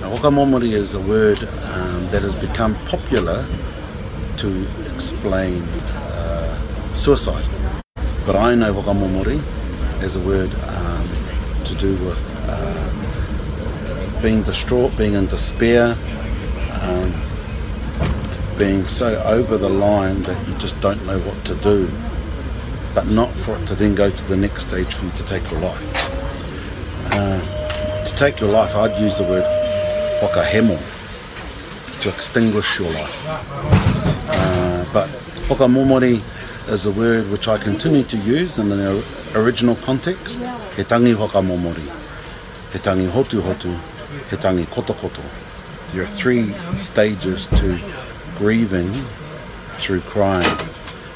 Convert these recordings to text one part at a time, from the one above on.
Now, wakamomori is a word um, that has become popular to explain uh, suicide. But I know wakamomori as a word um, to do with uh, being distraught, being in despair, um, being so over the line that you just don't know what to do, but not for it to then go to the next stage for you to take your life. Uh, to take your life, I'd use the word pokahemo to extinguish your life. Uh, but pokamomori is a word which I continue to use in the original context. He tangi hokamomori, he tangi hotu hotu, he tangi koto koto. There are three stages to grieving through crying.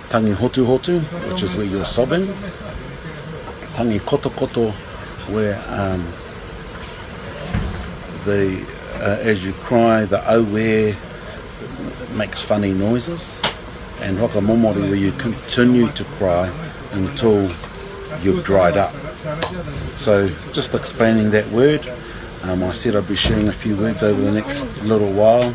Tangi hotu hotu, which is where you're sobbing. Tangi koto koto, where um, the uh, as you cry, the aue makes funny noises. And waka momori, where you continue to cry until you've dried up. So, just explaining that word, um, I said I'd be sharing a few words over the next little while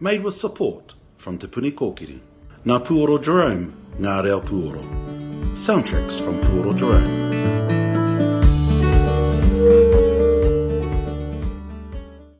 Made with support from Te Puni Kōkiri. Nā Pūoro Jerome ngā reo pūoro. Soundtracks from Pūoro Jerome.